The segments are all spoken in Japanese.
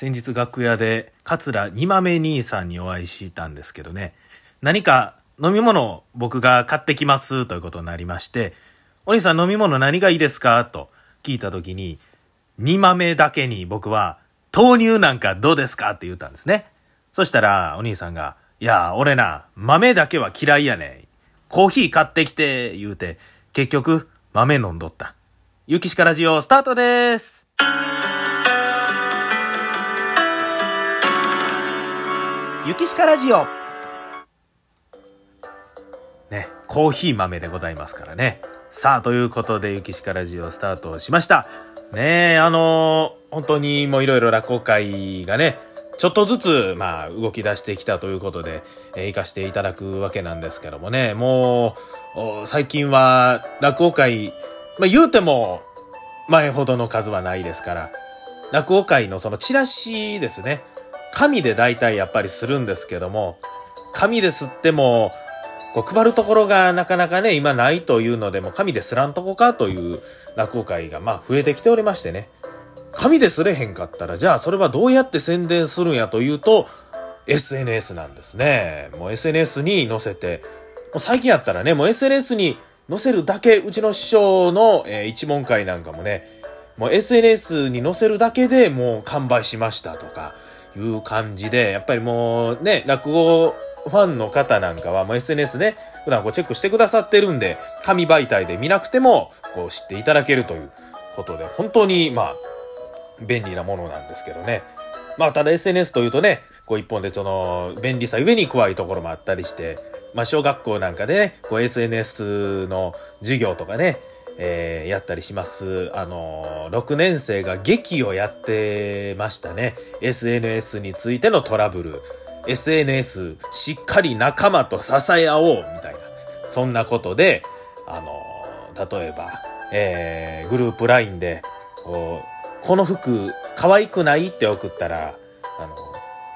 先日楽屋で桂二豆兄さんにお会いしたんですけどね、何か飲み物を僕が買ってきますということになりまして、お兄さん飲み物何がいいですか？と聞いた時に、二豆だけに僕は豆乳なんかどうですか？って言ったんですね。そしたらお兄さんが、いや、俺な、豆だけは嫌いやねん。コーヒー買ってきて、言うて、結局、豆飲んどった。ゆきしかラジオ、スタートです。ゆきしかラジオ。ね、コーヒー豆でございますからね。さあ、ということで、ゆきしかラジオスタートしました。ねえ、あのー、本当にもういろいろ落語会がね、ちょっとずつ、まあ、動き出してきたということで、えー、行かしていただくわけなんですけどもね、もう、最近は、落語会、まあ、言うても、前ほどの数はないですから、落語会のそのチラシですね。紙で大体やっぱりするんですけども、紙ですっても、こう配るところがなかなかね、今ないというので、も紙ですらんとこかという落語会がまあ増えてきておりましてね。紙ですれへんかったら、じゃあそれはどうやって宣伝するんやというと、SNS なんですね。もう SNS に載せて、もう最近やったらね、もう SNS に載せるだけ、うちの師匠の、えー、一問会なんかもね、もう SNS に載せるだけでもう完売しましたとか、いう感じで、やっぱりもうね、落語ファンの方なんかはもう SNS ね、普段こうチェックしてくださってるんで、紙媒体で見なくても、こう知っていただけるということで、本当に、まあ、便利なものなんですけどね。まあ、ただ SNS というとね、こう一本でその、便利さ上に怖いところもあったりして、まあ、小学校なんかでね、こう SNS の授業とかね、えー、やったりします。あのー、6年生が劇をやってましたね。SNS についてのトラブル。SNS しっかり仲間と支え合おうみたいな。そんなことで、あのー、例えば、えー、グループ LINE で、こう、この服可愛くないって送ったら、あの、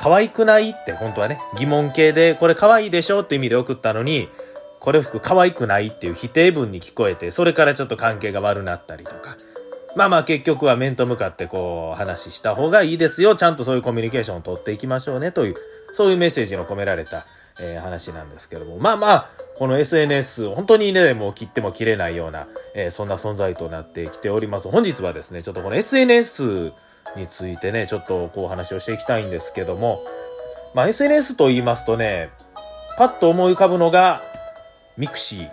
可愛くないって本当はね、疑問形で、これ可愛いでしょって意味で送ったのに、これ服可愛くないっていう否定文に聞こえて、それからちょっと関係が悪なったりとか。まあまあ結局は面と向かってこう話した方がいいですよ。ちゃんとそういうコミュニケーションを取っていきましょうねという、そういうメッセージの込められた、えー、話なんですけども。まあまあ、この SNS、本当にね、もう切っても切れないような、えー、そんな存在となってきております。本日はですね、ちょっとこの SNS についてね、ちょっとこう話をしていきたいんですけども、まあ SNS と言いますとね、パッと思い浮かぶのが、ミクシー。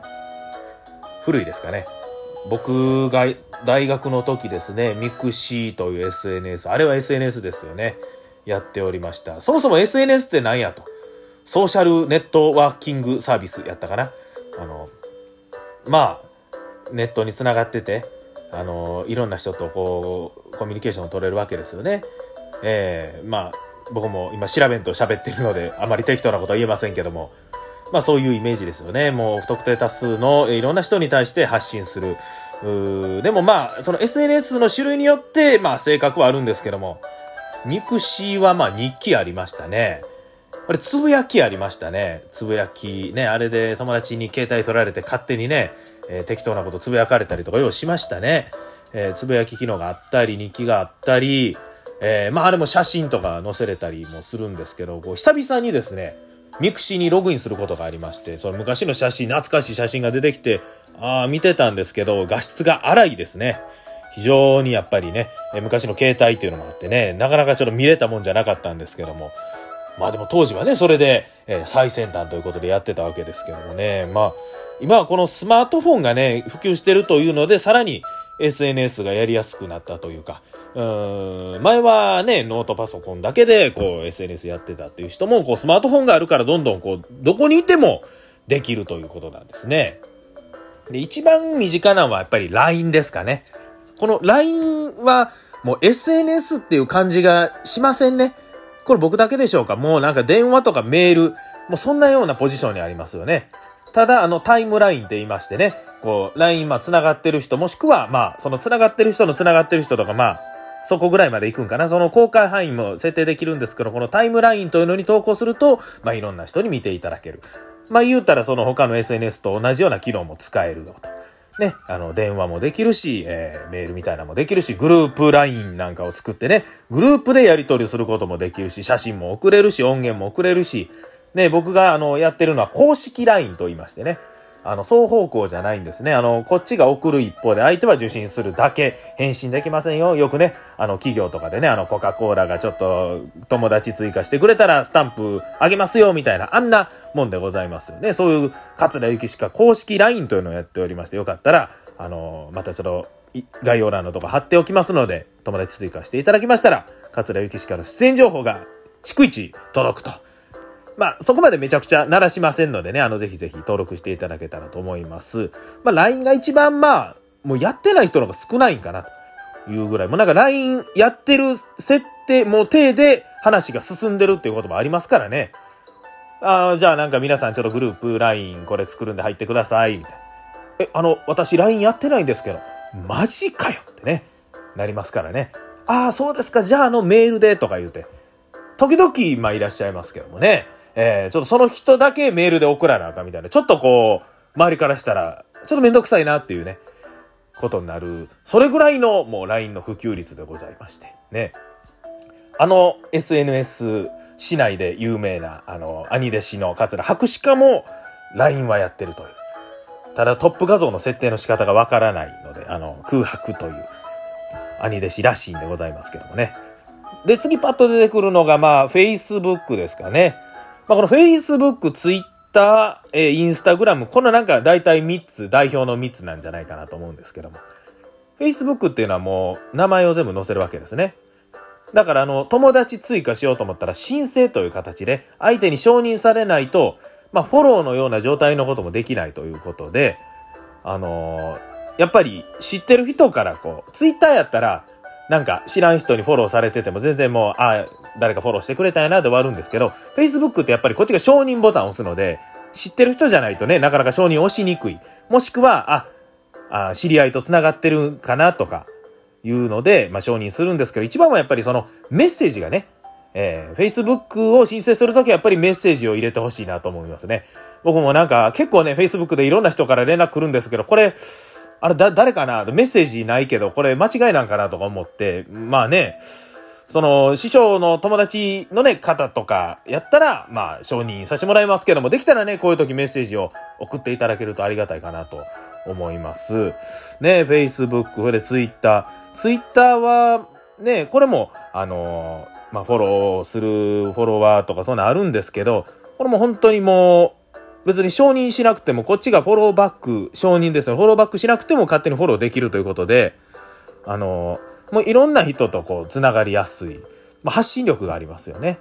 古いですかね。僕が大学の時ですね、ミクシーという SNS、あれは SNS ですよね。やっておりました。そもそも SNS って何やと。ソーシャルネットワーキングサービスやったかな。あの、まあ、ネットにつながってて、あの、いろんな人とこう、コミュニケーションを取れるわけですよね。ええー、まあ、僕も今調べんと喋ってるので、あまり適当なことは言えませんけども、まあそういうイメージですよね。もう不特定多数のいろんな人に対して発信する。でもまあ、その SNS の種類によって、まあ性格はあるんですけども、肉シはまあ日記ありましたね。あれ、つぶやきありましたね。つぶやき。ね、あれで友達に携帯取られて勝手にね、えー、適当なことつぶやかれたりとかようしましたね。えー、つぶやき機能があったり、日記があったり、えー、まああれも写真とか載せれたりもするんですけど、こう久々にですね、ミクシーにログインすることがありまして、その昔の写真、懐かしい写真が出てきて、ああ、見てたんですけど、画質が荒いですね。非常にやっぱりね、昔の携帯っていうのもあってね、なかなかちょっと見れたもんじゃなかったんですけども。まあでも当時はね、それで、え、最先端ということでやってたわけですけどもね。まあ、今はこのスマートフォンがね、普及してるというので、さらに SNS がやりやすくなったというか、うん前はね、ノートパソコンだけでこう SNS やってたっていう人も、こうスマートフォンがあるからどんどんこう、どこにいてもできるということなんですね。で、一番身近なのはやっぱり LINE ですかね。この LINE はもう SNS っていう感じがしませんね。これ僕だけでしょうか？もうなんか電話とかメール、もうそんなようなポジションにありますよね。ただ、あの、タイムラインって言いましてね、こう、LINE、まあ、繋がってる人、もしくは、まあ、その繋がってる人の繋がってる人とか、まあ、そこぐらいまで行くんかな。その公開範囲も設定できるんですけど、このタイムラインというのに投稿すると、まあ、いろんな人に見ていただける。まあ、言うたらその他の SNS と同じような機能も使えるよと。ね、あの、電話もできるし、えー、メールみたいなのもできるし、グループ LINE なんかを作ってね、グループでやり取りすることもできるし、写真も送れるし、音源も送れるし、ね、僕があの、やってるのは公式 LINE と言いましてね、あの、双方向じゃないんですね。あの、こっちが送る一方で相手は受信するだけ、返信できませんよ。よくね、あの、企業とかでね、あの、コカ・コーラがちょっと友達追加してくれたらスタンプあげますよ、みたいな、あんなもんでございますよね。そういう、桂ゆきしか公式 LINE というのをやっておりまして、よかったら、あの、またちょっと、概要欄のとこ貼っておきますので、友達追加していただきましたら、桂ゆきしかの出演情報が逐一届くと。まあ、そこまでめちゃくちゃ鳴らしませんのでね、あの、ぜひぜひ登録していただけたらと思います。まあ、LINE が一番まあ、もうやってない人の方が少ないんかなというぐらい。もうなんか LINE やってる設定、もう手で話が進んでるっていうこともありますからね。ああ、じゃあなんか皆さんちょっとグループ LINE これ作るんで入ってください、みたいな。え、あの、私 LINE やってないんですけど、マジかよってね、なりますからね。ああ、そうですか、じゃああのメールでとか言うて。時々、まあいらっしゃいますけどもね。えー、ちょっとその人だけメールで送らなあかんみたいな、ちょっとこう、周りからしたら、ちょっとめんどくさいなっていうね、ことになる、それぐらいのもう LINE の普及率でございまして、ね。あの SNS 市内で有名な、あの、兄弟子の桂博士かも LINE はやってるという。ただトップ画像の設定の仕方がわからないので、あの、空白という兄弟子らしいんでございますけどもね。で、次パッと出てくるのが、まあ、Facebook ですかね。まあ、この Facebook、Twitter、えー、Instagram、このなんか大体3つ、代表の3つなんじゃないかなと思うんですけども。Facebook っていうのはもう名前を全部載せるわけですね。だからあの、友達追加しようと思ったら申請という形で相手に承認されないと、まあ、フォローのような状態のこともできないということで、あのー、やっぱり知ってる人からこう、Twitter やったら、なんか知らん人にフォローされてても全然もう、ああ、誰かフォローしてくれたんやなで終わるんですけど、Facebook ってやっぱりこっちが承認ボタンを押すので、知ってる人じゃないとね、なかなか承認押しにくい。もしくは、あ、あ知り合いと繋がってるかなとかいうので、まあ承認するんですけど、一番はやっぱりそのメッセージがね、えー、Facebook を申請するときはやっぱりメッセージを入れてほしいなと思いますね。僕もなんか結構ね、Facebook でいろんな人から連絡来るんですけど、これ、あれ、だ、誰かな？メッセージないけど、これ間違いなんかなとか思って、まあね、その、師匠の友達のね、方とかやったら、まあ、承認させてもらいますけども、できたらね、こういう時メッセージを送っていただけるとありがたいかなと思います。ね、Facebook、それで Twitter。Twitter は、ね、これも、あのまあ、フォローするフォロワーとかそういうのあるんですけど、これも本当にもう、別に承認しなくても、こっちがフォローバック、承認ですよ。フォローバックしなくても勝手にフォローできるということで、あの、もういろんな人とこう、つながりやすい。まあ、発信力がありますよね。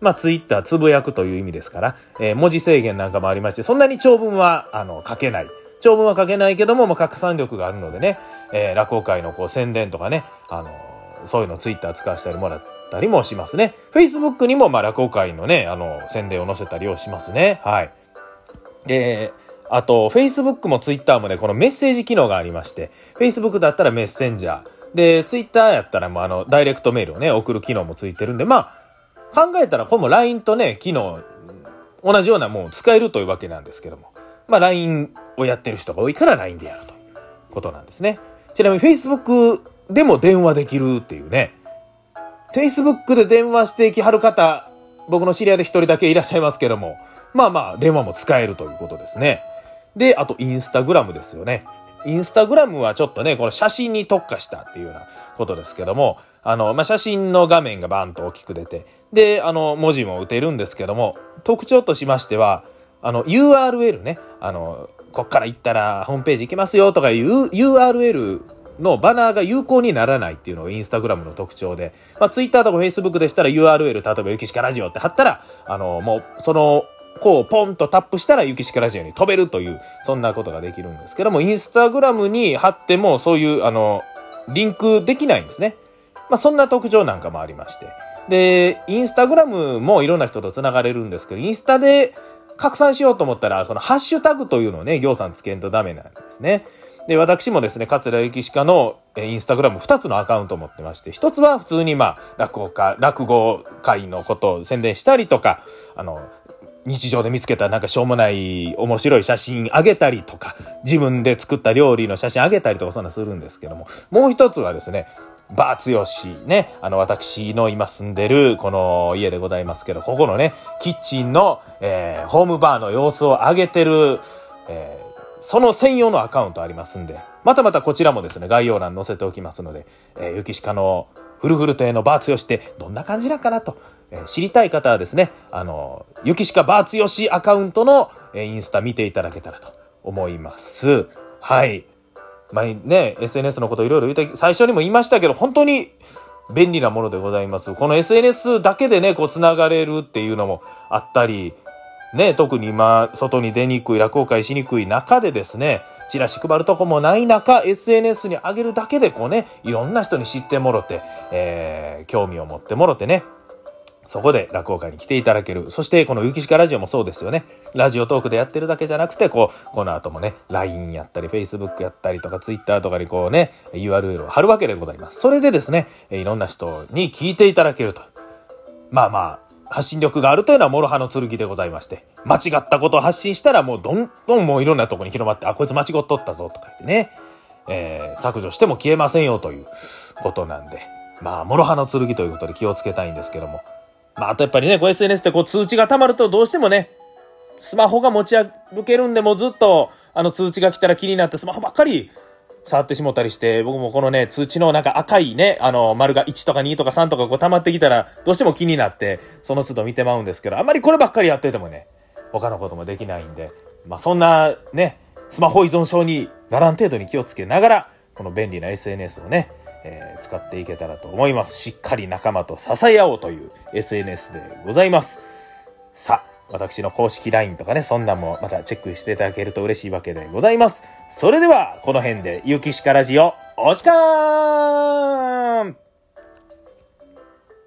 まあ、ツイッター、つぶやくという意味ですから、えー、文字制限なんかもありまして、そんなに長文は、あの、書けない。長文は書けないけども、まあ、拡散力があるのでね、えー、落語会のこう、宣伝とかね、あの、そういうのツイッター使わせてもらったりもしますね。Facebook にも、まあ、落語会のね、あの、宣伝を載せたりをしますね。はい。で、あと、Facebook も Twitter もね、このメッセージ機能がありまして、Facebook だったらメッセンジャー。で、Twitter やったらもうあの、ダイレクトメールをね、送る機能もついてるんで、まあ、考えたらこれも LINE とね、機能、同じようなもう使えるというわけなんですけども。まあ、LINE をやってる人が多いから LINE でやるということなんですね。ちなみに Facebook でも電話できるっていうね。Facebook で電話していきはる方、僕の知り合いで一人だけいらっしゃいますけども、まあまあ、電話も使えるということですね。で、あと、インスタグラムですよね。インスタグラムはちょっとね、この写真に特化したっていうようなことですけども、あの、まあ、写真の画面がバンと大きく出て、で、あの、文字も打てるんですけども、特徴としましては、あの、URL ね、あの、こっから行ったらホームページ行けますよとかいう URL のバナーが有効にならないっていうのがインスタグラムの特徴で、まあ、ツイッターとかフェイスブックでしたら URL、例えばゆきしかラジオって貼ったら、あの、もう、そのこうポンとタップしたら雪しかラジオに飛べるという、そんなことができるんですけども、インスタグラムに貼ってもそういう、あの、リンクできないんですね。まあそんな特徴なんかもありまして。で、インスタグラムもいろんな人と繋がれるんですけど、インスタで拡散しようと思ったら、そのハッシュタグというのをね、行さんつけんとダメなんですね。で、私もですね、桂ゆきしかのインスタグラム2つのアカウントを持ってまして、1つは普通にまあ、落語家、落語会のことを宣伝したりとか、あの、日常で見つけたなんかしょうもない面白い写真あげたりとか、自分で作った料理の写真あげたりとかそんなするんですけども、もう一つはですね、バーツヨシね、あの私の今住んでるこの家でございますけど、ここのね、キッチンの、えー、ホームバーの様子を上げてる、えー、その専用のアカウントありますんで、またまたこちらもですね、概要欄載せておきますので、えー、ゆきしかのフルフル亭のバーツヨシってどんな感じなのかなと、えー、知りたい方はですね、あの、ゆきしかバーツヨシアカウントの、えー、インスタ見ていただけたらと思います。はい。まあね、SNS のこといろいろ言って、最初にも言いましたけど、本当に便利なものでございます。この SNS だけでね、こう繋がれるっていうのもあったり、ね、特に今、外に出にくい、落語会しにくい中でですね、チラシ配るとこもない中、SNS に上げるだけでこうね、いろんな人に知ってもろて、えー、興味を持ってもろてね、そこで落語会に来ていただける。そしてこのゆきしかラジオもそうですよね。ラジオトークでやってるだけじゃなくて、こう、この後もね、LINE やったり、Facebook やったりとか、Twitter とかにこうね、URL を貼るわけでございます。それでですね、いろんな人に聞いていただけると。まあまあ、発信力があるというのは諸刃の剣でございまして、間違ったことを発信したらもうどんどんもういろんなとこに広まって、あ、こいつ間違っとったぞとか言ってね、えー、削除しても消えませんよということなんで、まあ、諸刃の剣ということで気をつけたいんですけども、まあ、あとやっぱりね、こう SNS ってこう通知が溜まるとどうしてもね、スマホが持ち歩けるんでもずっと、あの通知が来たら気になってスマホばっかり触ってしもたりして、僕もこのね、通知のなんか赤いね、あの、丸が1とか2とか3とかこう溜まってきたら、どうしても気になって、その都度見てまうんですけど、あんまりこればっかりやっててもね、他のこともできないんで、まあそんなね、スマホ依存症にならん程度に気をつけながら、この便利な SNS をね、えー、使っていけたらと思います。しっかり仲間と支え合おうという SNS でございます。さあ、私の公式 LINE とかね、そんなんもまたチェックしていただけると嬉しいわけでございます。それでは、この辺で、ゆきしかラジオ、おしかー